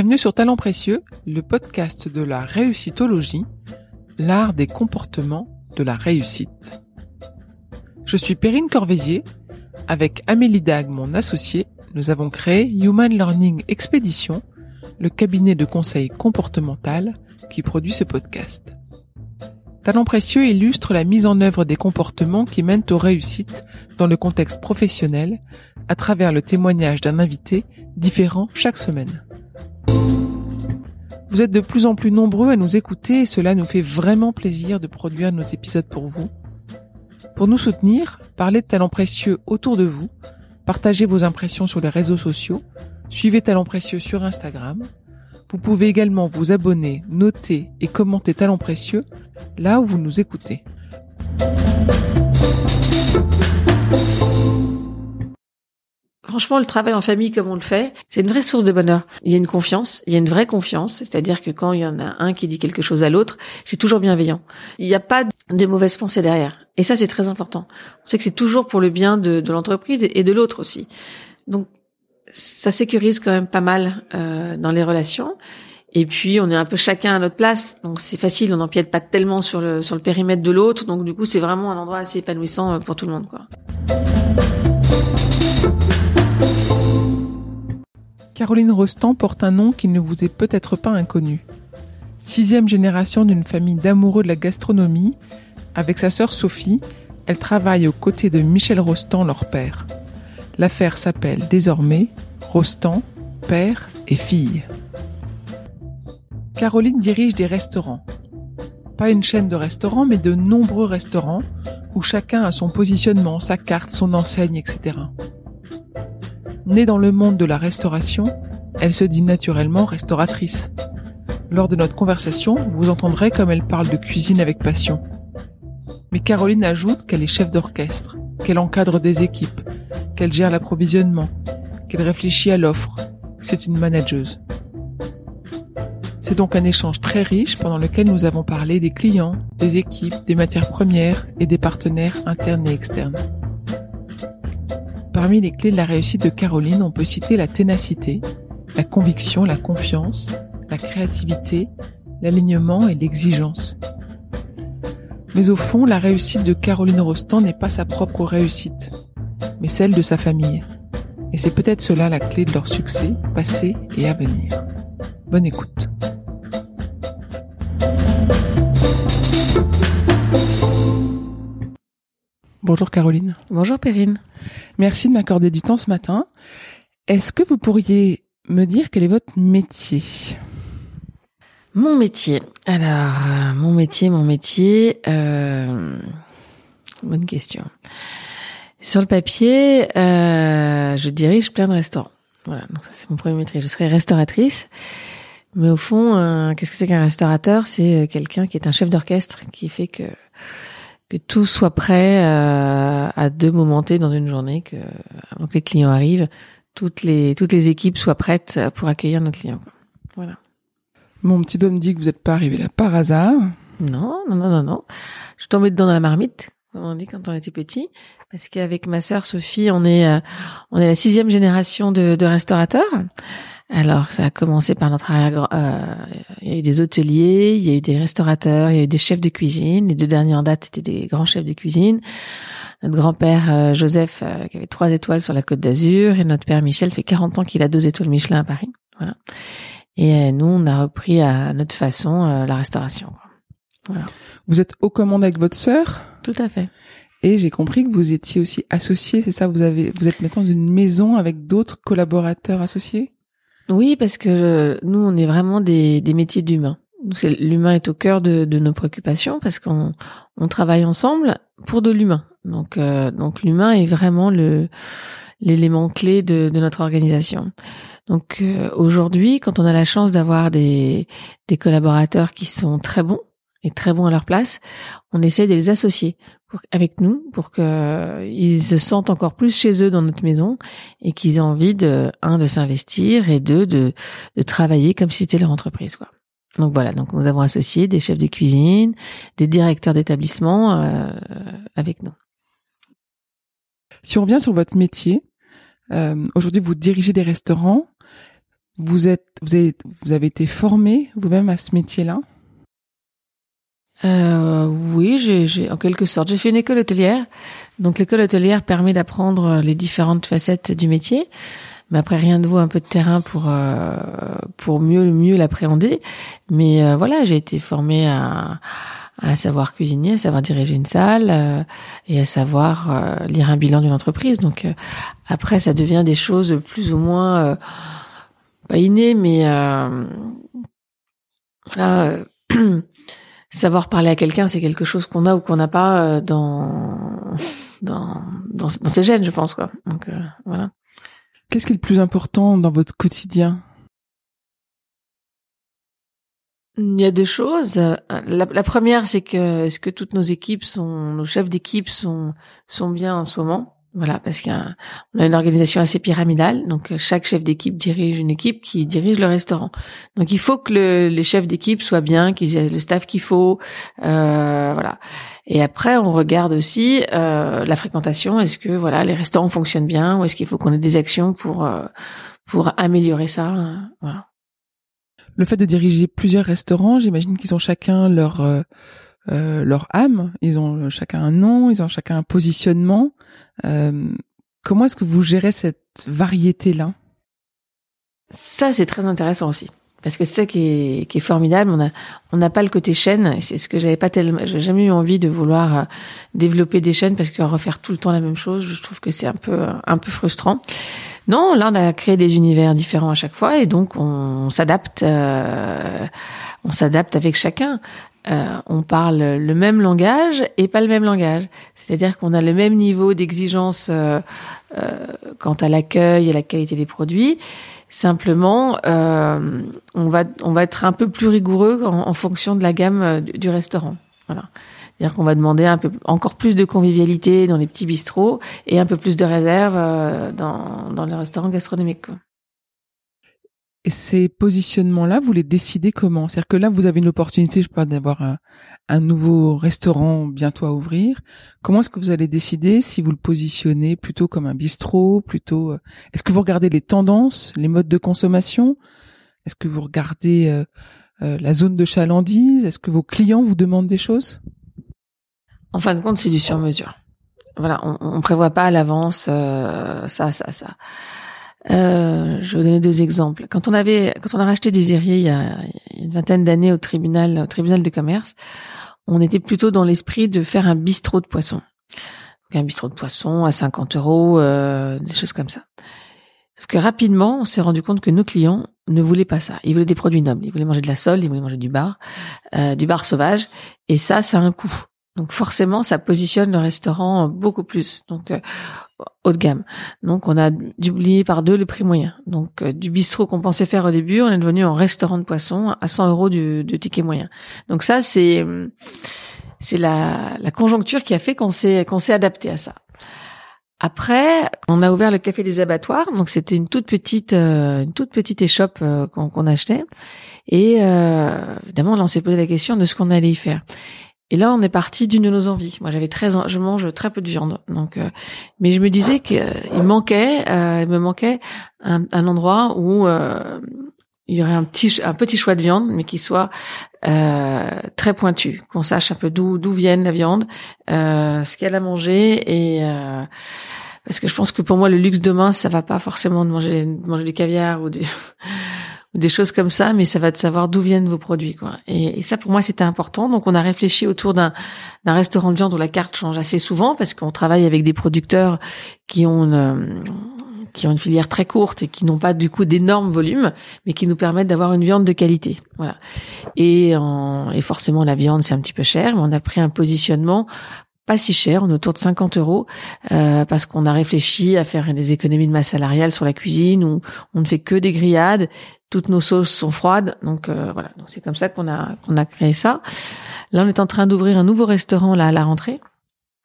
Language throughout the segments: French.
Bienvenue sur Talent Précieux, le podcast de la réussitologie, l'art des comportements de la réussite. Je suis Perrine Corvézier. Avec Amélie Dag, mon associée, nous avons créé Human Learning Expedition, le cabinet de conseil comportemental qui produit ce podcast. Talent précieux illustre la mise en œuvre des comportements qui mènent aux réussites dans le contexte professionnel à travers le témoignage d'un invité différent chaque semaine. Vous êtes de plus en plus nombreux à nous écouter et cela nous fait vraiment plaisir de produire nos épisodes pour vous. Pour nous soutenir, parlez de talents précieux autour de vous, partagez vos impressions sur les réseaux sociaux, suivez Talents précieux sur Instagram. Vous pouvez également vous abonner, noter et commenter Talents précieux là où vous nous écoutez. Franchement, le travail en famille comme on le fait, c'est une vraie source de bonheur. Il y a une confiance, il y a une vraie confiance, c'est-à-dire que quand il y en a un qui dit quelque chose à l'autre, c'est toujours bienveillant. Il n'y a pas de mauvaises pensées derrière. Et ça, c'est très important. On sait que c'est toujours pour le bien de, l'entreprise et de l'autre aussi. Donc, ça sécurise quand même pas mal euh, dans les relations. Et puis on est un peu chacun à notre place, donc c'est facile, on n'empiète pas tellement sur le sur le périmètre de l'autre, donc du coup c'est vraiment un endroit assez épanouissant euh, pour tout le monde, quoi. Caroline Rostand porte un nom qui ne vous est peut-être pas inconnu. Sixième génération d'une famille d'amoureux de la gastronomie, avec sa sœur Sophie, elle travaille aux côtés de Michel Rostand, leur père. L'affaire s'appelle désormais Rostand, père et fille. Caroline dirige des restaurants. Pas une chaîne de restaurants, mais de nombreux restaurants où chacun a son positionnement, sa carte, son enseigne, etc. Née dans le monde de la restauration, elle se dit naturellement restauratrice. Lors de notre conversation, vous entendrez comme elle parle de cuisine avec passion. Mais Caroline ajoute qu'elle est chef d'orchestre, qu'elle encadre des équipes, qu'elle gère l'approvisionnement, qu'elle réfléchit à l'offre, c'est une manageuse. C'est donc un échange très riche pendant lequel nous avons parlé des clients, des équipes, des matières premières et des partenaires internes et externes. Parmi les clés de la réussite de Caroline, on peut citer la ténacité, la conviction, la confiance, la créativité, l'alignement et l'exigence. Mais au fond, la réussite de Caroline Rostand n'est pas sa propre réussite, mais celle de sa famille. Et c'est peut-être cela la clé de leur succès, passé et à venir. Bonne écoute. Bonjour Caroline. Bonjour Perrine. Merci de m'accorder du temps ce matin. Est-ce que vous pourriez me dire quel est votre métier? Mon métier. Alors, euh, mon métier, mon métier. Euh, bonne question. Sur le papier, euh, je dirige plein de restaurants. Voilà, donc ça c'est mon premier métier. Je serai restauratrice. Mais au fond, qu'est-ce que c'est qu'un restaurateur? C'est quelqu'un qui est un chef d'orchestre qui fait que que tout soit prêt euh, à deux momenter dans une journée, que avant que les clients arrivent, toutes les toutes les équipes soient prêtes pour accueillir nos clients. Voilà. Mon petit doigt me dit que vous n'êtes pas arrivé là par hasard. Non, non, non, non, non. Je suis tombée dedans dans la marmite, comme on dit quand on était petit, parce qu'avec ma sœur Sophie, on est euh, on est la sixième génération de, de restaurateurs. Alors, ça a commencé par notre arrière. Euh, il y a eu des hôteliers, il y a eu des restaurateurs, il y a eu des chefs de cuisine. Les deux derniers en date étaient des grands chefs de cuisine. Notre grand-père euh, Joseph, euh, qui avait trois étoiles sur la Côte d'Azur, et notre père Michel fait 40 ans qu'il a deux étoiles Michelin à Paris. Voilà. Et nous, on a repris à notre façon la restauration. Voilà. Vous êtes aux commandes avec votre sœur? Tout à fait. Et j'ai compris que vous étiez aussi associé, c'est ça? Vous avez, vous êtes maintenant dans une maison avec d'autres collaborateurs associés? Oui, parce que nous, on est vraiment des, des métiers d'humains. L'humain est au cœur de, de nos préoccupations parce qu'on on travaille ensemble pour de l'humain. Donc, euh, donc l'humain est vraiment le l'élément clé de, de, notre organisation. Donc euh, aujourd'hui, quand on a la chance d'avoir des, des collaborateurs qui sont très bons et très bons à leur place, on essaie de les associer avec nous pour qu'ils se sentent encore plus chez eux dans notre maison et qu'ils aient envie de un de s'investir et deux de de travailler comme si c'était leur entreprise quoi. Donc voilà, donc nous avons associé des chefs de cuisine, des directeurs d'établissement euh, avec nous. Si on revient sur votre métier, euh, aujourd'hui vous dirigez des restaurants, vous êtes, vous avez, vous avez été formé vous-même à ce métier-là euh, Oui, j'ai, en quelque sorte. J'ai fait une école hôtelière. Donc l'école hôtelière permet d'apprendre les différentes facettes du métier. Mais après, rien ne vaut un peu de terrain pour euh, pour mieux mieux l'appréhender. Mais euh, voilà, j'ai été formée à à savoir cuisiner, à savoir diriger une salle euh, et à savoir lire un bilan d'une entreprise. Donc après, ça devient des choses plus ou moins pas innées, mais voilà. savoir parler à quelqu'un, c'est quelque chose qu'on a ou qu'on n'a pas dans, dans dans dans ses gènes, je pense quoi. Donc voilà. Qu'est-ce qui est le plus important dans votre quotidien? Il y a deux choses. La, première, c'est que est-ce que toutes nos équipes sont, nos chefs d'équipe sont sont bien en ce moment? Voilà, parce qu'on a, a, une organisation assez pyramidale. Donc chaque chef d'équipe dirige une équipe qui dirige le restaurant. Donc il faut que le, les chefs d'équipe soient bien, qu'ils aient le staff qu'il faut. Euh, voilà. Et après, on regarde aussi euh, la fréquentation. Est-ce que voilà, les restaurants fonctionnent bien ou est-ce qu'il faut qu'on ait des actions pour euh, pour améliorer ça voilà. Le fait de diriger plusieurs restaurants, j'imagine qu'ils ont chacun leur euh, leur âme. Ils ont chacun un nom, ils ont chacun un positionnement. comment est-ce que vous gérez cette variété là Ça, c'est très intéressant aussi parce que c'est ça qui est, qui est formidable. On a, on n'a pas le côté chaîne. C'est ce que j'avais pas tellement, j'ai jamais eu envie de vouloir euh, développer des chaînes parce que refaire tout le temps la même chose, je trouve que c'est un peu, un peu frustrant. Non, là, on a créé des univers différents à chaque fois et donc on, s'adapte, euh, on s'adapte avec chacun. Euh, on parle le même langage et pas le même langage. C'est-à-dire qu'on a le même niveau d'exigence euh, euh, quant à l'accueil et la qualité des produits Simplement, euh, on va on va être un peu plus rigoureux en, fonction de la gamme euh, du, restaurant. Voilà. C'est-à-dire qu'on va demander un peu encore plus de convivialité dans les petits bistrots et un peu plus de réserve euh, dans dans les restaurants gastronomiques. Et ces positionnements-là, vous les décidez comment? C'est-à-dire que là, vous avez une opportunité, je sais pas, d'avoir un, un, nouveau restaurant bientôt à ouvrir. Comment est-ce que vous allez décider si vous le positionnez plutôt comme un bistrot, plutôt euh, Est-ce que vous regardez les tendances, les modes de consommation? Est-ce que vous regardez euh, euh, la zone de chalandise? Est-ce que vos clients vous demandent des choses? En fin de compte, c'est du sur-mesure. Voilà, on, on prévoit pas à l'avance ça, ça, ça. Euh, je vais vous donner deux exemples. Quand on avait, quand on a racheté Désirier il y a une vingtaine d'années au tribunal, au tribunal de commerce, on était plutôt dans l'esprit de faire un bistrot de poisson. un bistrot de poisson à 50 euros, euh, des choses comme ça. Sauf que rapidement, on s'est rendu compte que nos clients ne voulaient pas ça. Ils voulaient des produits nobles. Ils voulaient manger de la sole, ils voulaient manger du bar, euh, du bar sauvage. Et ça, ça a un coût. Donc forcément, ça positionne le restaurant beaucoup plus. Donc euh, haut de gamme. Donc on a doublé par deux le prix moyen. Donc euh, du bistrot qu'on pensait faire au début, on est devenu un restaurant de poisson à 100 euros du, ticket moyen. Donc ça c'est c'est la, la conjoncture qui a fait qu'on s'est qu'on s'est adapté à ça. Après, on a ouvert le café des abattoirs. Donc c'était une toute petite euh, une toute petite échoppe euh, qu'on achetait. Et évidemment, là on s'est posé la question de ce qu'on allait y faire. Et là, on est parti d'une de nos envies. Moi, j'avais très, je mange très peu de viande, donc, euh, mais je me disais qu'il manquait, euh, il me manquait un, un endroit où euh, il y aurait un petit, un petit choix de viande, mais qui soit très pointu, qu'on sache un peu d'où d'où vienne la viande, ce qu'elle a mangé et parce que je pense que pour moi, le luxe demain, ça va pas forcément de manger, de manger du caviar ou du des choses comme ça, mais ça va de savoir d'où viennent vos produits, quoi. Et, ça, pour moi, c'était important. Donc, on a réfléchi autour d'un restaurant de viande où la carte change assez souvent parce qu'on travaille avec des producteurs qui ont une, qui ont une filière très courte et qui n'ont pas du coup d'énormes volumes, mais qui nous permettent d'avoir une viande de qualité. Voilà. Et, en, et forcément, la viande, c'est un petit peu cher, mais on a pris un positionnement pas si cher, on est autour de 50 euros, euh, parce qu'on a réfléchi à faire des économies de masse salariale sur la cuisine, où on ne fait que des grillades, toutes nos sauces sont froides, donc euh, voilà, donc c'est comme ça qu'on a qu'on a créé ça. Là, on est en train d'ouvrir un nouveau restaurant là à la rentrée.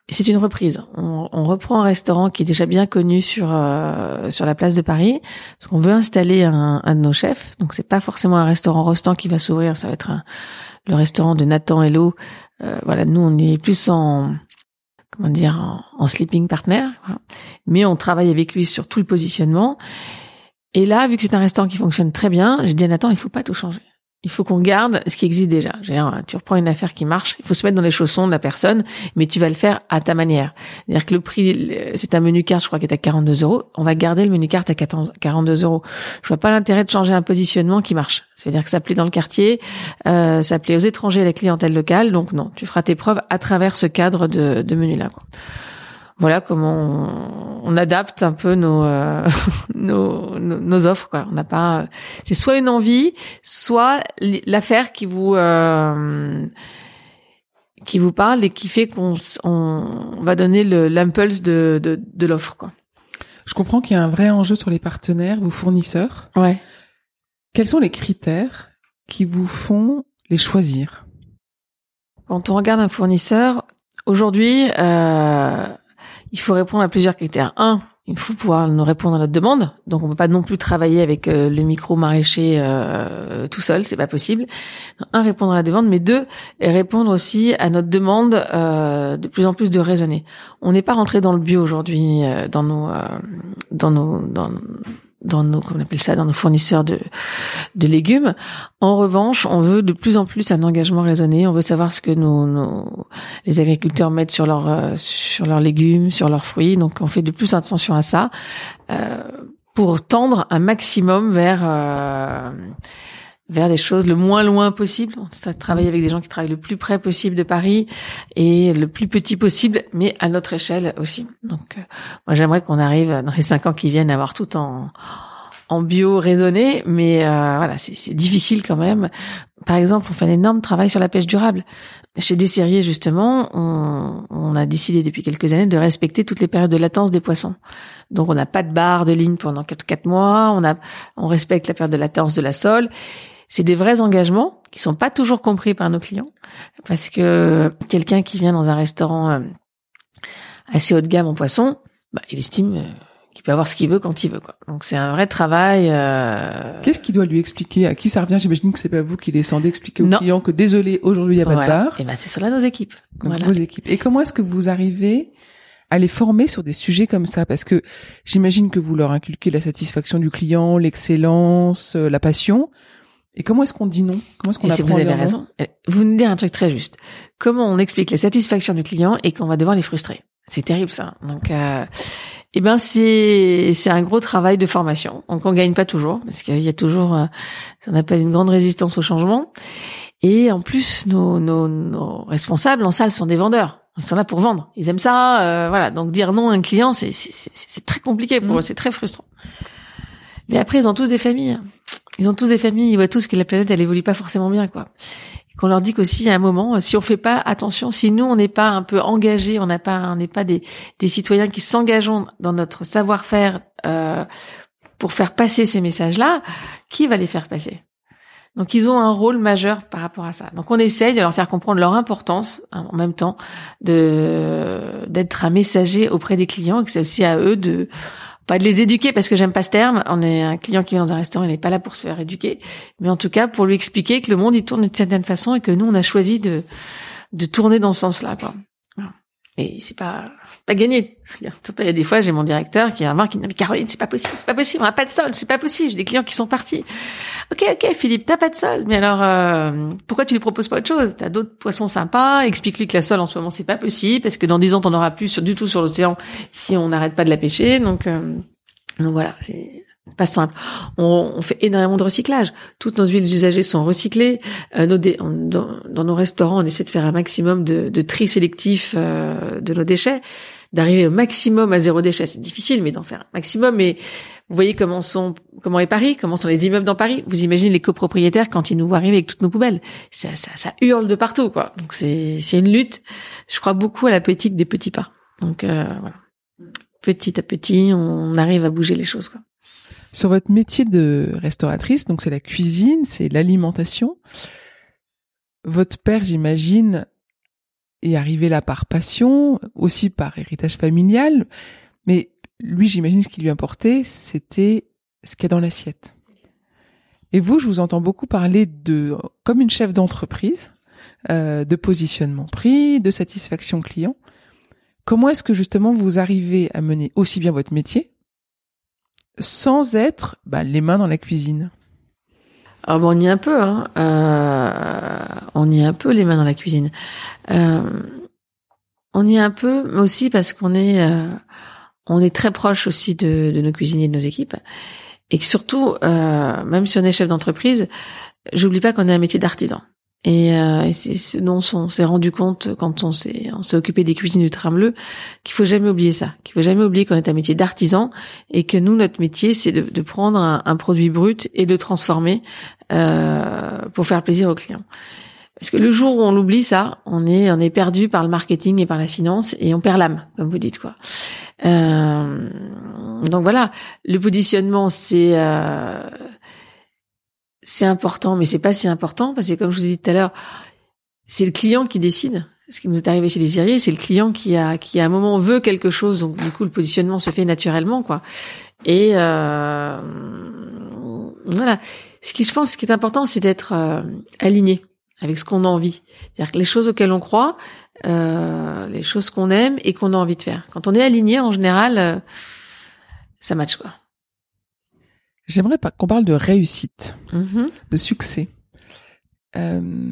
C'est une reprise. On, on, reprend un restaurant qui est déjà bien connu sur euh, sur la place de Paris, parce qu'on veut installer un, un, de nos chefs. Donc c'est pas forcément un restaurant Rostand qui va s'ouvrir, ça va être le restaurant de Nathan Hello. Euh, voilà, nous on est plus en comment dire, en, sleeping partner. Mais on travaille avec lui sur tout le positionnement. Et là, vu que c'est un restaurant qui fonctionne très bien, j'ai dit à Nathan, il faut pas tout changer. Il faut qu'on garde ce qui existe déjà. Tu reprends une affaire qui marche, il faut se mettre dans les chaussons de la personne, mais tu vas le faire à ta manière. C'est-à-dire que le prix, c'est un menu carte, je crois, qui est à 42 euros. On va garder le menu carte à 42 euros. Je vois pas l'intérêt de changer un positionnement qui marche. C'est-à-dire que ça plaît dans le quartier, euh, ça plaît aux étrangers à la clientèle locale. Donc non, tu feras tes preuves à travers ce cadre de, de menu-là voilà comment on, adapte un peu nos, euh, nos, nos, offres. Quoi. On n'a pas, c'est soit une envie, soit l'affaire qui vous euh, qui vous parle et qui fait qu'on on va donner l'impulse de, de, de l'offre. Quoi. Je comprends qu'il y a un vrai enjeu sur les partenaires, vos fournisseurs. Ouais. Quels sont les critères qui vous font les choisir? Quand on regarde un fournisseur, aujourd'hui, euh, il faut répondre à plusieurs critères. Un, il faut pouvoir nous répondre à notre demande. Donc on peut pas non plus travailler avec euh, le micro maraîcher euh, tout seul, c'est pas possible. Un, répondre à la demande, mais deux, répondre aussi à notre demande euh, de plus en plus de raisonner. On n'est pas rentré dans le bio aujourd'hui dans nos dans nos dans dans nos, comment on appelle ça, dans nos fournisseurs de, de légumes. En revanche, on veut de plus en plus un engagement raisonné. On veut savoir ce que nos, nos les agriculteurs mettent sur leurs euh, sur leurs légumes, sur leurs fruits. Donc, on fait de plus attention à ça euh, pour tendre un maximum vers euh, vers des choses le moins loin possible. On travailler avec des gens qui travaillent le plus près possible de Paris et le plus petit possible, mais à notre échelle aussi. Donc, euh, moi, j'aimerais qu'on arrive dans les cinq ans qui viennent à avoir tout en en bio raisonné, mais euh, voilà, c'est difficile quand même. Par exemple, on fait un énorme travail sur la pêche durable. Chez Desserriers, justement, on, on, a décidé depuis quelques années de respecter toutes les périodes de latence des poissons. Donc, on n'a pas de barre de ligne pendant quatre, quatre mois. On a, on respecte la période de latence de la sole c'est des vrais engagements qui sont pas toujours compris par nos clients parce que quelqu'un qui vient dans un restaurant euh, assez haut de gamme en poisson, bah, il estime euh, qu'il peut avoir ce qu'il veut quand il veut quoi. Donc c'est un vrai travail. Euh... Qu'est-ce qu'il doit lui expliquer? À qui ça revient? J'imagine que c'est pas vous qui descendez expliquer aux clients que désolé aujourd'hui il y a pas de bar. Et ben c'est cela nos équipes. Donc vos équipes. Et comment est-ce que vous arrivez à les former sur des sujets comme ça? Parce que j'imagine que vous leur inculquez la satisfaction du client, l'excellence, euh, la passion. Et comment est-ce qu'on dit non? Comment est-ce qu'on apprend Vous avez raison. Euh, vous nous dites un truc très juste. Comment on explique les satisfactions du client et qu'on va devoir les frustrer? C'est terrible ça. Donc, euh, eh ben c'est c'est un gros travail de formation. Donc on gagne pas toujours parce qu'il y a toujours euh, on appelle une grande résistance au changement. Et en plus, nos, nos, nos responsables en salle sont des vendeurs. Ils sont là pour vendre. Ils aiment ça, euh, voilà. Donc dire non à un client, c'est c'est très compliqué pour mmh. eux, c'est très frustrant. Mais après, ils ont tous des familles. Ils ont tous des familles. Ils voient tous que la planète, elle évolue pas forcément bien, quoi. Qu'on leur dit qu'aussi, à un moment, si on fait pas attention, si nous, on n'est pas un peu engagés, on n'a pas, on n'est pas des, des citoyens qui s'engagent dans notre savoir-faire euh, pour faire passer ces messages-là, qui va les faire passer? Donc ils ont un rôle majeur par rapport à ça. Donc on essaye de leur faire comprendre leur importance hein, en même temps de d'être un messager auprès des clients et que c'est aussi à eux de pas de les éduquer parce que j'aime pas ce terme. On est un client qui vient dans un restaurant, il n'est pas là pour se faire éduquer, mais en tout cas pour lui expliquer que le monde il tourne d'une certaine façon et que nous on a choisi de de tourner dans ce sens-là. Et c'est pas pas gagné. Il y a des fois, j'ai mon directeur qui remarque, qui me dit, mais Caroline, c'est pas possible, c'est pas possible, on a pas de sol, c'est pas possible. J'ai des clients qui sont partis. Ok, ok, Philippe, t'as pas de sol. Mais alors, euh, pourquoi tu lui proposes pas autre chose? T'as d'autres poissons sympas. Explique-lui que la sole en ce moment c'est pas possible parce que dans dix ans t'en auras plus sur, du tout sur l'océan si on n'arrête pas de la pêcher. Donc, euh, donc voilà, c'est pas simple. On, on, fait énormément de recyclage. Toutes nos huiles usagées sont recyclées. Euh, dans, nos restaurants, on essaie de faire un maximum de, tri sélectif euh, de nos déchets, d'arriver au maximum à zéro déchet. C'est difficile, mais d'en faire un maximum. Mais vous voyez comment sont, comment est Paris, comment sont les immeubles dans Paris. Vous imaginez les copropriétaires quand ils nous voient arriver avec toutes nos poubelles. Ça, ça, ça hurle de partout, quoi. Donc c'est, c'est une lutte. Je crois beaucoup à la politique des petits pas. Donc euh, voilà. Petit à petit, on arrive à bouger les choses, quoi. Sur votre métier de restauratrice, donc c'est la cuisine, c'est l'alimentation. Votre père, j'imagine, est arrivé là par passion, aussi par héritage familial, mais lui, j'imagine, ce qui lui importait, c'était ce qu'il y a dans l'assiette. Et vous, je vous entends beaucoup parler de, comme une chef d'entreprise, euh, de positionnement prix, de satisfaction client. Comment est-ce que justement vous arrivez à mener aussi bien votre métier sans être bah, les mains dans la cuisine ah bon, on y est un peu, hein. Euh, on y est un peu les mains dans la cuisine. Euh, on y est un peu, mais aussi parce qu'on est, euh, on est très proche aussi de, de, nos cuisiniers, de nos équipes, et que surtout, euh, même si on est chef d'entreprise, j'oublie pas qu'on est un métier d'artisan. Et, euh, c'est ce dont on s'est rendu compte quand on s'est occupé des cuisines du train bleu, qu'il faut jamais oublier ça, qu'il faut jamais oublier qu'on est un métier d'artisan et que nous notre métier c'est de, de, prendre un, un, produit brut et de le transformer euh, pour faire plaisir aux clients. Parce que le jour où on l'oublie ça, on est on est perdu par le marketing et par la finance et on perd l'âme, comme vous dites quoi. Euh, donc voilà, le positionnement c'est euh, c'est important, mais c'est pas si important parce que comme je vous ai dit tout à l'heure, c'est le client qui décide. Ce qui nous est arrivé chez les Iriers, c'est le client qui a qui à un moment veut quelque chose, donc du coup le positionnement se fait naturellement quoi. Et euh, voilà, ce qui je pense ce qui est important, c'est d'être euh, aligné avec ce qu'on a envie. C'est-à-dire que les choses auxquelles on croit, euh, les choses qu'on aime et qu'on a envie de faire. Quand on est aligné, en général, euh, ça match quoi. J'aimerais qu'on parle de réussite, mm-hmm. de succès. Euh,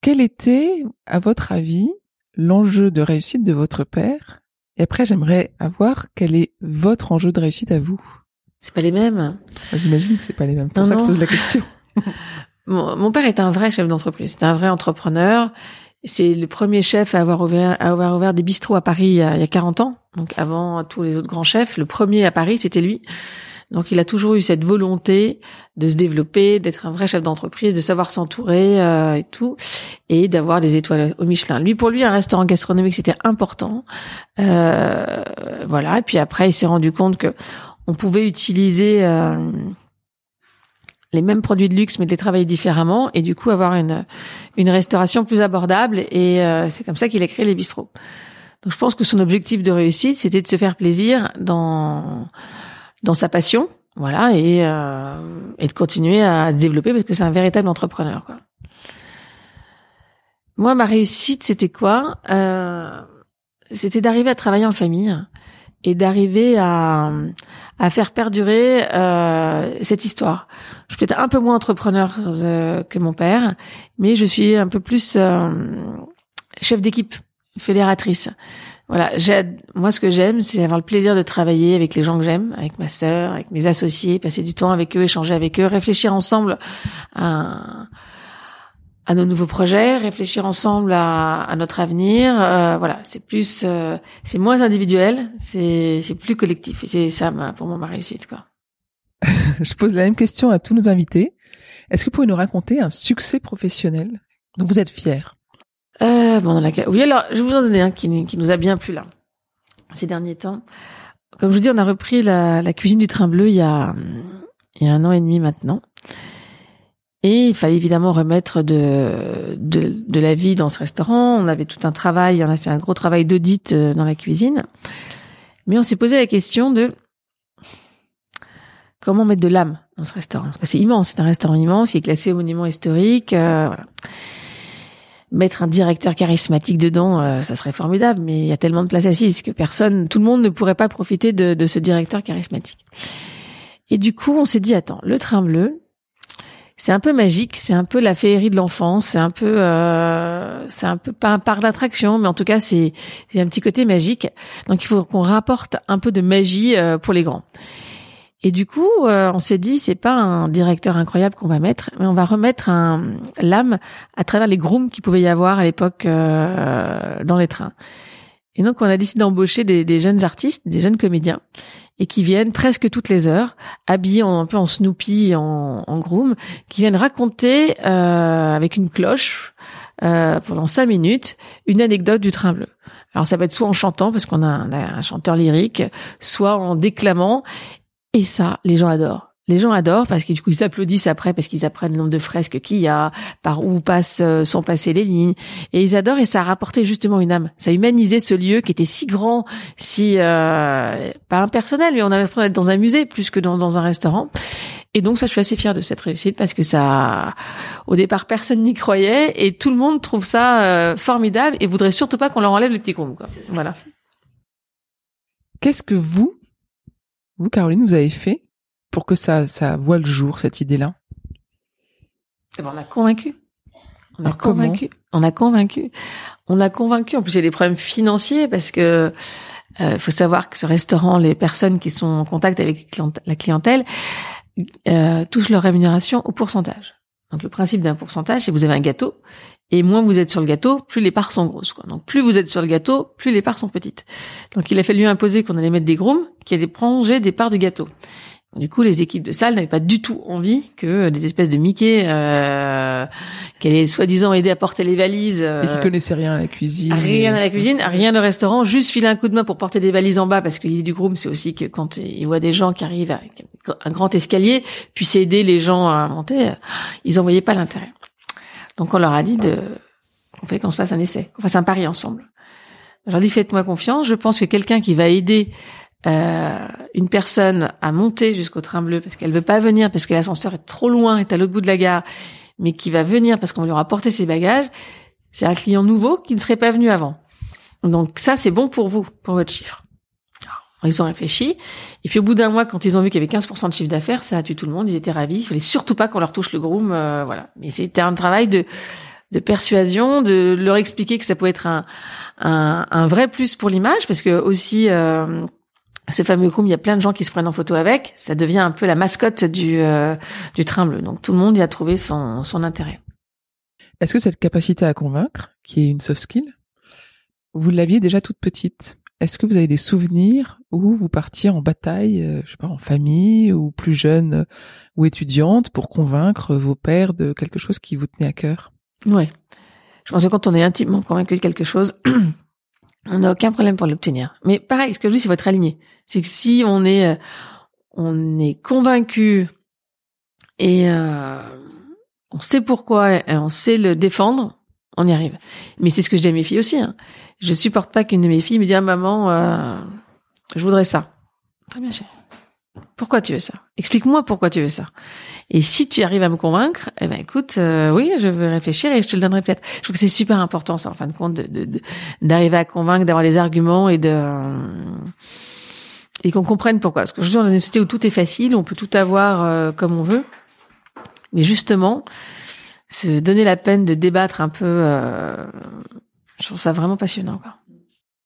quel était, à votre avis, l'enjeu de réussite de votre père? Et après, j'aimerais avoir quel est votre enjeu de réussite à vous. C'est pas les mêmes. J'imagine que c'est pas les mêmes. Pour ça que je pose la question. mon, mon, père est un vrai chef d'entreprise. C'est un vrai entrepreneur. C'est le premier chef à avoir ouvert, à avoir ouvert des bistrots à Paris il y, a, il y a 40 ans. Donc avant tous les autres grands chefs, le premier à Paris, c'était lui. Donc il a toujours eu cette volonté de se développer, d'être un vrai chef d'entreprise, de savoir s'entourer euh, et tout, et d'avoir des étoiles au Michelin. Lui, pour lui, un restaurant gastronomique c'était important. Euh, voilà. Et puis après, il s'est rendu compte que on pouvait utiliser euh, les mêmes produits de luxe mais de les travailler différemment et du coup avoir une une restauration plus abordable. Et c'est comme ça qu'il a créé les bistrots. Donc je pense que son objectif de réussite, c'était de se faire plaisir dans dans sa passion, voilà, et, euh, et de continuer à développer parce que c'est un véritable entrepreneur. Quoi. Moi, ma réussite, c'était quoi? Euh, C'était d'arriver à travailler en famille et d'arriver à, à faire perdurer euh, cette histoire. Je suis peut-être un peu moins entrepreneur euh, que mon père, mais je suis un peu plus euh, chef d'équipe, fédératrice voilà, moi ce que j'aime, c'est avoir le plaisir de travailler avec les gens que j'aime, avec ma sœur, avec mes associés, passer du temps avec eux, échanger avec eux, réfléchir ensemble à, à nos nouveaux projets, réfléchir ensemble à, à notre avenir. Euh, voilà, c'est plus, euh, c'est moins individuel, c'est plus collectif. Et c'est ça, pour moi, ma réussite, quoi. Je pose la même question à tous nos invités. Est-ce que vous pouvez nous raconter un succès professionnel dont vous êtes fier Oui, alors, je vais vous en donner un qui, nous a bien plu là, ces derniers temps. Comme je vous dis, on a repris la, cuisine du train bleu il y a, un an et demi maintenant. Et il fallait évidemment remettre de, la vie dans ce restaurant. On avait tout un travail, on a fait un gros travail d'audit euh, dans la cuisine. Mais on s'est posé la question de comment mettre de l'âme dans ce restaurant. C'est immense, c'est un restaurant immense, il est classé au monument historique. Euh, voilà mettre un directeur charismatique dedans, euh, ça serait formidable, mais il y a tellement de places assises que personne, tout le monde ne pourrait pas profiter de, de ce directeur charismatique. Et du coup, on s'est dit, attends, le train bleu, c'est un peu magique, c'est un peu la féerie de l'enfance, c'est un peu, euh, c'est un peu pas un parc d'attraction, mais en tout cas, c'est, un petit côté magique. Donc, il faut qu'on rapporte un peu de magie euh, pour les grands. Et du coup, euh, on s'est dit, c'est pas un directeur incroyable qu'on va mettre, mais on va remettre un l'âme à travers les grooms qu'il pouvait y avoir à l'époque euh, dans les trains. Et donc, on a décidé d'embaucher des, des, jeunes artistes, des jeunes comédiens, et qui viennent presque toutes les heures, habillés un peu en Snoopy, en, en groom, qui viennent raconter euh, avec une cloche pendant cinq minutes une anecdote du train bleu. Alors ça va être soit en chantant parce qu'on a, a, un chanteur lyrique, soit en déclamant. Et ça, les gens adorent. Les gens adorent parce que du coup ils applaudissent après parce qu'ils apprennent le nombre de fresques qu'il y a, par où passent euh, sont passées les lignes, et ils adorent et ça a rapporté justement une âme. Ça a humanisé ce lieu qui était si grand, si euh, pas impersonnel, mais on a l'impression d'être dans un musée plus que dans, dans un restaurant. Et donc ça, je suis assez fière de cette réussite parce que ça, au départ, personne n'y croyait et tout le monde trouve ça euh, formidable et voudrait surtout pas qu'on leur enlève le petit con. Quoi. Voilà. Qu'est-ce que vous vous, Caroline, vous avez fait pour que ça, ça voit le jour, cette idée-là? Eh ben, On a convaincu. On a convaincu. On a convaincu. On a convaincu. En plus, il y a des problèmes financiers parce que il euh, faut savoir que ce restaurant, les personnes qui sont en contact avec la clientèle euh, touchent leur rémunération au pourcentage. Donc le principe d'un pourcentage, c'est que vous avez un gâteau et moins vous êtes sur le gâteau, plus les parts sont grosses. Quoi. Donc plus vous êtes sur le gâteau, plus les parts sont petites. Donc il a fallu imposer qu'on allait mettre des grooms qui allaient prolonger des parts du gâteau. Du coup, les équipes de salle n'avaient pas du tout envie que des espèces de Mickey, euh, qui allaient soi-disant aider à porter les valises, euh, et qui connaissaient rien à la cuisine, rien à la cuisine, rien au restaurant, juste filer un coup de main pour porter des valises en bas, parce que l'idée du groupe, c'est aussi que quand ils voient des gens qui arrivent avec un grand escalier, puissent aider les gens à monter, ils en voyaient pas l'intérêt. Donc on leur a dit de, on fait qu'on se fasse un essai, qu'on fasse un pari ensemble. Je leur dit faites-moi confiance. Je pense que quelqu'un qui va aider euh, une personne à monter jusqu'au train bleu parce qu'elle veut pas venir parce que l'ascenseur est trop loin, est à l'autre bout de la gare, mais qui va venir parce qu'on lui aura porté ses bagages, c'est un client nouveau qui ne serait pas venu avant. Donc ça, c'est bon pour vous, pour votre chiffre. Ils ont réfléchi. Et puis au bout d'un mois, quand ils ont vu qu'il y avait 15% de chiffre d'affaires, ça a tué tout le monde. Ils étaient ravis. Il fallait surtout pas qu'on leur touche le groom. Euh, voilà. Mais c'était un travail de, de persuasion, de leur expliquer que ça pouvait être un, un, un vrai plus pour l'image, parce que aussi euh, ce fameux groom, il y a plein de gens qui se prennent en photo avec. Ça devient un peu la mascotte du, euh, du train bleu. Donc tout le monde y a trouvé son, son intérêt. Est-ce que cette capacité à convaincre, qui est une soft skill, vous l'aviez déjà toute petite? Est-ce que vous avez des souvenirs où vous partiez en bataille, euh, je sais pas, en famille ou plus jeune euh, ou étudiante pour convaincre vos pères de quelque chose qui vous tenait à cœur? Ouais. Je pense que quand on est intimement convaincu de quelque chose, on n'a aucun problème pour l'obtenir. Mais pareil, ce que je dis, c'est votre aligné. C'est que si on est, euh, on est convaincu et on sait pourquoi et on sait le défendre, on y arrive. Mais c'est ce que je dis à mes filles aussi. Hein. Je supporte pas qu'une de mes filles me dise ah, maman, euh, je voudrais ça. Très bien, chérie. Pourquoi tu veux ça? Explique-moi pourquoi tu veux ça. Et si tu arrives à me convaincre, eh ben écoute, euh, oui, je vais réfléchir et je te le donnerai peut-être. Je trouve que c'est super important ça, en fin de compte, d'arriver de, à convaincre, d'avoir les arguments et de et qu'on comprenne pourquoi. Parce que je dans une société où tout est facile, on peut tout avoir euh, comme on veut, mais justement, se donner la peine de débattre un peu, euh, je trouve ça vraiment passionnant.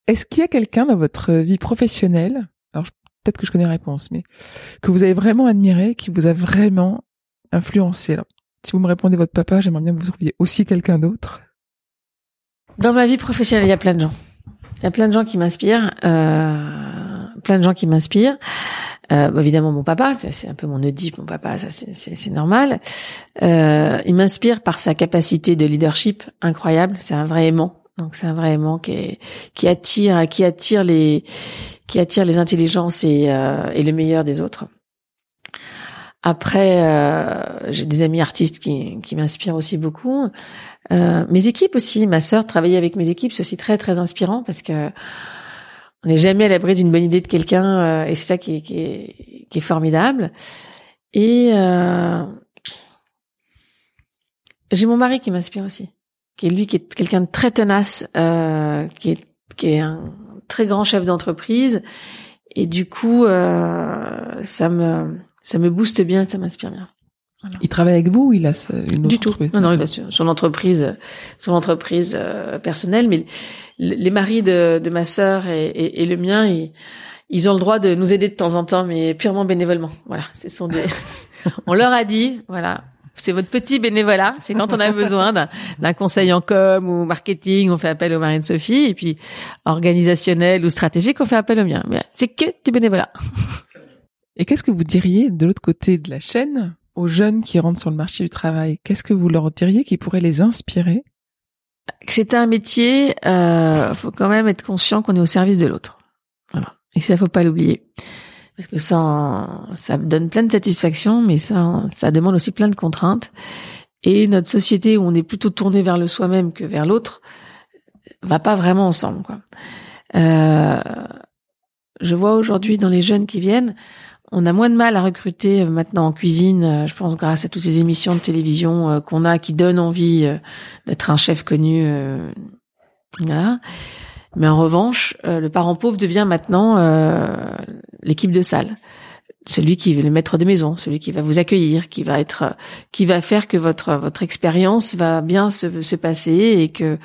Est-ce qu'il y a quelqu'un dans votre vie professionnelle, alors peut-être que je connais la réponse, mais que vous avez vraiment admiré, qui vous a vraiment influencé? Alors, Si vous me répondez votre papa, j'aimerais bien que vous trouviez aussi quelqu'un d'autre. Dans ma vie professionnelle, il y a plein de gens. Il y a plein de gens qui m'inspirent, euh, plein de gens qui m'inspirent. Euh, évidemment, mon papa, c'est un peu mon Oedipe, mon papa, ça c'est normal. Euh, il m'inspire par sa capacité de leadership incroyable. C'est un vrai aimant. Donc c'est un vrai aimant qui, qui attire, qui attire les, qui attire les intelligences et, euh, et le meilleur des autres. Après, euh, j'ai des amis artistes qui, qui m'inspirent aussi beaucoup. Euh, mes équipes aussi, ma sœur travailler avec mes équipes, c'est aussi très très inspirant parce que on n'est jamais à l'abri d'une bonne idée de quelqu'un euh, et c'est ça qui est, formidable. Et euh, j'ai mon mari qui m'inspire aussi, qui est lui qui est quelqu'un de très tenace, euh, qui est qui est un très grand chef d'entreprise et du coup ça me ça me booste bien, ça m'inspire bien. Il travaille avec vous ou il a une autre du tout Non, non, il a son entreprise, son entreprise euh, personnelle. Mais les maris de, de ma sœur et, et, et, le mien, ils, ils ont le droit de nous aider de temps en temps, mais purement bénévolement. Voilà, ce sont des. on leur a dit, voilà, c'est votre petit bénévolat. C'est quand on a besoin d'un conseil en com ou marketing, on fait appel au mari de Sophie. Et puis organisationnel ou stratégique, on fait appel au mien. Mais c'est que du bénévolat. Et qu'est-ce que vous diriez de l'autre côté de la chaîne aux jeunes qui rentrent sur le marché du travail Qu'est-ce que vous leur diriez qui pourrait les inspirer? C'est un métier, euh, faut quand même être conscient qu'on est au service de l'autre. Voilà. Et ça, faut pas l'oublier parce que ça, ça donne plein de satisfaction, mais ça, ça demande aussi plein de contraintes. Et notre société où on est plutôt tourné vers le soi-même que vers l'autre, va pas vraiment ensemble. Quoi. Euh, je vois aujourd'hui dans les jeunes qui viennent, on a moins de mal à recruter maintenant en cuisine, euh, je pense grâce à toutes ces émissions de télévision euh, qu'on a qui donnent envie euh, d'être un chef connu. Voilà. Mais en revanche, le parent pauvre devient maintenant l'équipe de salle. celui qui est le maître de maison, celui qui va vous accueillir, qui va être, qui va faire que votre votre expérience va bien se, se passer et que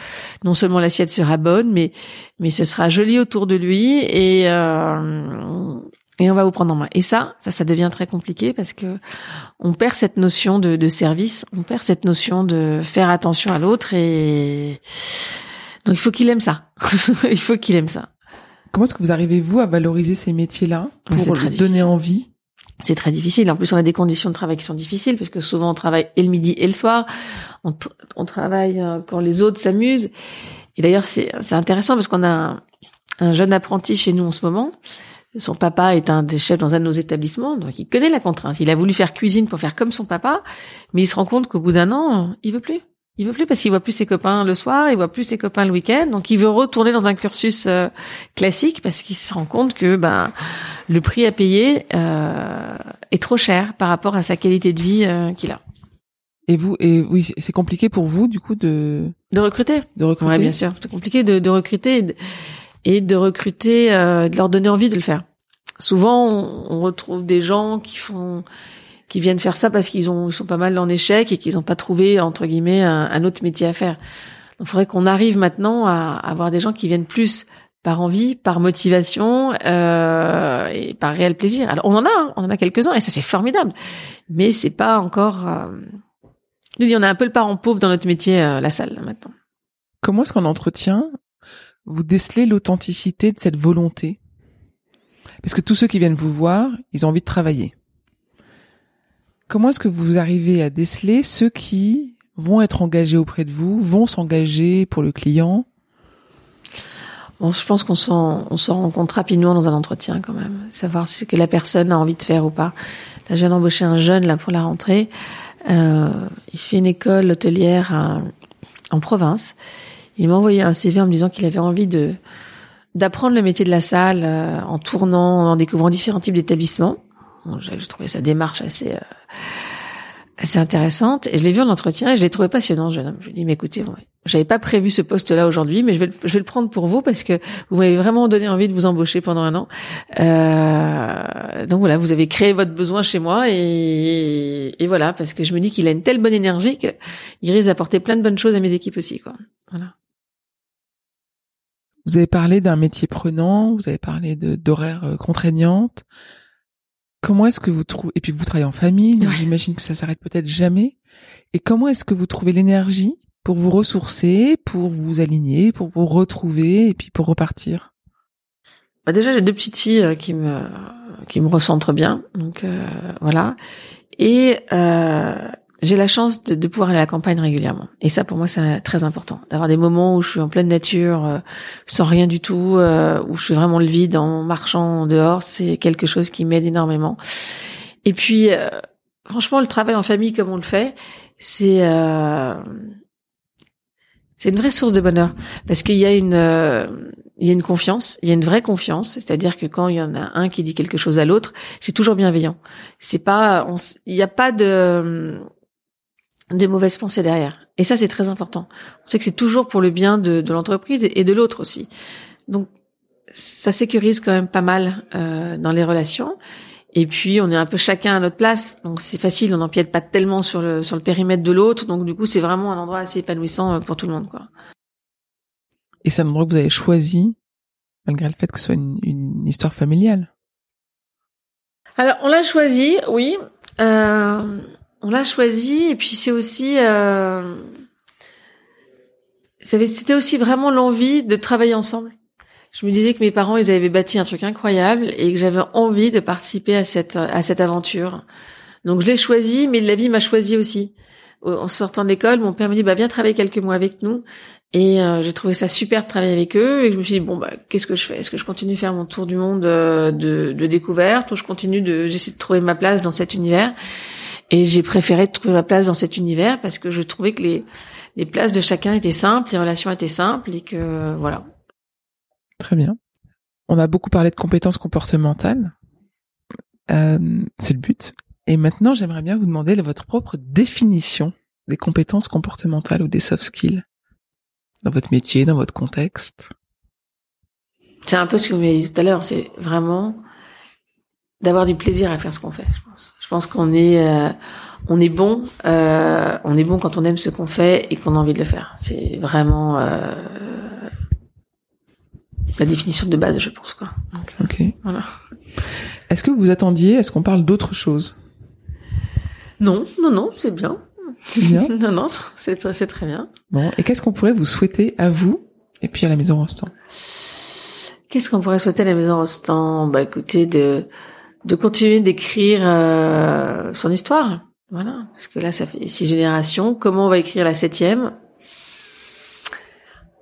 non seulement l'assiette sera bonne, mais mais ce sera joli autour de lui et euh, et on va vous prendre en main. Et ça, ça, ça devient très compliqué parce que on perd cette notion de, de service, on perd cette notion de faire attention à l'autre et donc il faut qu'il aime ça. il faut qu'il aime ça. Comment est-ce que vous arrivez vous à valoriser ces métiers-là pour donner envie? C'est très difficile. En plus, on a des conditions de travail qui sont difficiles parce que souvent on travaille et le midi et le soir. On, on travaille euh, quand les autres s'amusent. Et d'ailleurs, c'est intéressant parce qu'on a un, un, jeune apprenti chez nous en ce moment. Son papa est un des chefs dans un de nos établissements, donc il connaît la contrainte. Il a voulu faire cuisine pour faire comme son papa, mais il se rend compte qu'au bout d'un an, il veut plus. Il veut plus parce qu'il voit plus ses copains le soir, il voit plus ses copains le week-end, donc il veut retourner dans un cursus euh, classique parce qu'il se rend compte que ben le prix à payer euh, est trop cher par rapport à sa qualité de vie euh, qu'il a. Et vous et oui, c'est compliqué pour vous du coup de de recruter. De recruter. Ouais, bien sûr, c'est compliqué de, de recruter et de, et de recruter, de leur donner envie de le faire. Souvent, on, on retrouve des gens qui font qui viennent faire ça parce qu'ils ont ils sont pas mal en échec et qu'ils n'ont pas trouvé entre guillemets un, autre métier à faire. Donc, il faudrait qu'on arrive maintenant à, avoir des gens qui viennent plus par envie, par motivation euh, et par réel plaisir. Alors on en a, hein, on en a quelques-uns et ça c'est formidable, mais c'est pas encore. Euh... Je dis, on a un peu le parent pauvre dans notre métier, euh, la salle maintenant. Comment est-ce qu'en entretien vous décelez l'authenticité de cette volonté Parce que tous ceux qui viennent vous voir, ils ont envie de travailler. Comment est-ce que vous arrivez à déceler ceux qui vont être engagés auprès de vous, vont s'engager pour le client? Bon, je pense qu'on s'en, on s'en rencontre rapidement dans un entretien quand même, savoir ce que la personne a envie de faire ou pas. Là, je viens d'embaucher un jeune là pour la rentrée. Euh, il fait une école hôtelière en province. Il m'a envoyé un CV en me disant qu'il avait envie de d'apprendre le métier de la salle euh, en tournant, en découvrant différents types d'établissements. J'ai trouvé sa démarche assez euh, assez intéressante et je l'ai vu en entretien et je l'ai trouvé passionnant. Je lui ai dit mais écoutez, j'avais pas prévu ce poste-là aujourd'hui, mais je vais le, je vais le prendre pour vous parce que vous m'avez vraiment donné envie de vous embaucher pendant un an. Euh, donc voilà, vous avez créé votre besoin chez moi et, et voilà parce que je me dis qu'il a une telle bonne énergie qu'il risque d'apporter plein de bonnes choses à mes équipes aussi quoi. Voilà. Vous avez parlé d'un métier prenant, vous avez parlé d'horaires euh, contraignantes. Comment est-ce que vous trouvez et puis vous travaillez en famille, donc j'imagine que ça s'arrête peut-être jamais. Et comment est-ce que vous trouvez l'énergie pour vous ressourcer, pour vous aligner, pour vous retrouver et puis pour repartir? Bah Déjà, j'ai deux petites filles euh, qui me qui me recentrent bien, donc euh, voilà. Et euh, j'ai la chance de, de, pouvoir aller à la campagne régulièrement. Et ça, pour moi, c'est très important. D'avoir des moments où je suis en pleine nature, euh, sans rien du tout, euh, où je suis vraiment le vide en marchant dehors, c'est quelque chose qui m'aide énormément. Et puis, euh, franchement, le travail en famille comme on le fait, c'est c'est une vraie source de bonheur parce qu'il y a une il y a une confiance, il y a une vraie confiance, c'est-à-dire que quand il y en a un qui dit quelque chose à l'autre, c'est toujours bienveillant. C'est pas, il n'y a pas de, des mauvaises pensées derrière. Et ça, c'est très important. On sait que c'est toujours pour le bien de, de l'entreprise et de l'autre aussi. Donc, ça sécurise quand même pas mal euh, dans les relations. Et puis, on est un peu chacun à notre place, donc c'est facile. On n'empiète pas tellement sur le sur le périmètre de l'autre. Donc, du coup, c'est vraiment un endroit assez épanouissant euh, pour tout le monde, quoi. Et c'est un endroit que vous avez choisi, malgré le fait que ce soit une, une histoire familiale? Alors, on l'a choisi, oui. Euh, on l'a choisi et puis c'est aussi euh, c'était aussi vraiment l'envie de travailler ensemble. Je me disais que mes parents ils avaient bâti un truc incroyable et que j'avais envie de participer à cette à cette aventure. Donc je l'ai choisi, mais la vie m'a choisi aussi. En sortant de l'école, mon père me dit bah viens travailler quelques mois avec nous et euh, j'ai trouvé ça super de travailler avec eux et je me suis dit bon bah qu'est-ce que je fais? Est-ce que je continue de faire mon tour du monde euh, de, de découverte ou je continue de j'essaie de trouver ma place dans cet univers? Et j'ai préféré trouver ma place dans cet univers parce que je trouvais que les, les places de chacun étaient simples, les relations étaient simples et que voilà. Très bien. On a beaucoup parlé de compétences comportementales. Euh, c'est le but. Et maintenant, j'aimerais bien vous demander votre propre définition des compétences comportementales ou des soft skills dans votre métier, dans votre contexte. C'est un peu ce que vous m'avez dit tout à l'heure. C'est vraiment d'avoir du plaisir à faire ce qu'on fait. Je pense. Je pense qu'on est euh, on est bon, euh, on est bon quand on aime ce qu'on fait et qu'on a envie de le faire. C'est vraiment euh, la définition de base, je pense quoi. Donc, Ok. voilà. Est-ce que vous attendiez à ce qu'on parle d'autre chose? Non, non, non, c'est bien. C'est bien. non, non, c'est très, c'est très bien. Bon. Et qu'est-ce qu'on pourrait vous souhaiter à vous et puis à la maison Rostand? Qu'est-ce qu'on pourrait souhaiter à la maison Rostand? Bah, écoutez, de de continuer d'écrire euh, son histoire. Voilà, parce que là, ça fait six générations. Comment on va écrire la septième?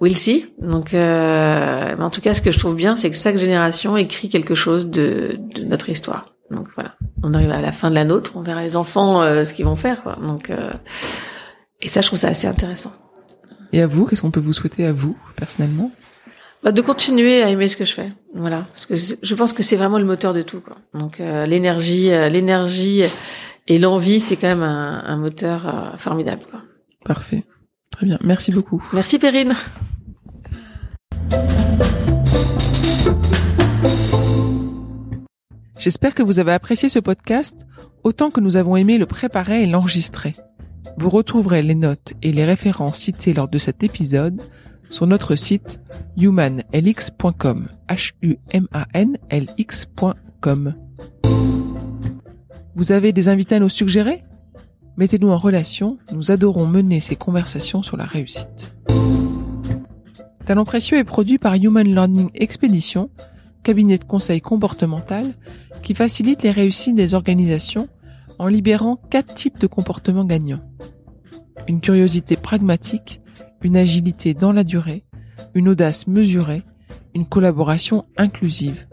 We'll see. Donc, euh, mais en tout cas, ce que je trouve bien, c'est que chaque génération écrit quelque chose de, de notre histoire. Donc voilà, on arrive à la fin de la nôtre, on verra les enfants euh, ce qu'ils vont faire. Quoi. Donc, euh, et ça, je trouve ça assez intéressant. Et à vous, qu'est-ce qu'on peut vous souhaiter à vous personnellement? Bah, de continuer à aimer ce que je fais. Voilà, parce que je pense que c'est vraiment le moteur de tout. Quoi. Donc euh, l'énergie, euh, l'énergie et l'envie, c'est quand même un, un moteur euh, formidable. Quoi. Parfait. Très bien. Merci beaucoup. Merci Perrine. J'espère que vous avez apprécié ce podcast autant que nous avons aimé le préparer et l'enregistrer. Vous retrouverez les notes et les références citées lors de cet épisode sur notre site humanlx.com. H-U-M-A-N-L-X.com. Vous avez des invités à nous suggérer? Mettez-nous en relation, nous adorons mener ces conversations sur la réussite. Talent précieux est produit par Human Learning Expedition, cabinet de conseil comportemental qui facilite les réussites des organisations en libérant quatre types de comportements gagnants. Une curiosité pragmatique, une agilité dans la durée, une audace mesurée, une collaboration inclusive.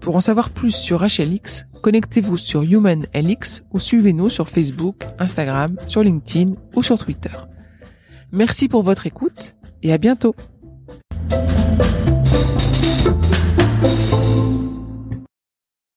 Pour en savoir plus sur HLX, connectez-vous sur HumanLX ou suivez-nous sur Facebook, Instagram, sur LinkedIn ou sur Twitter. Merci pour votre écoute et à bientôt.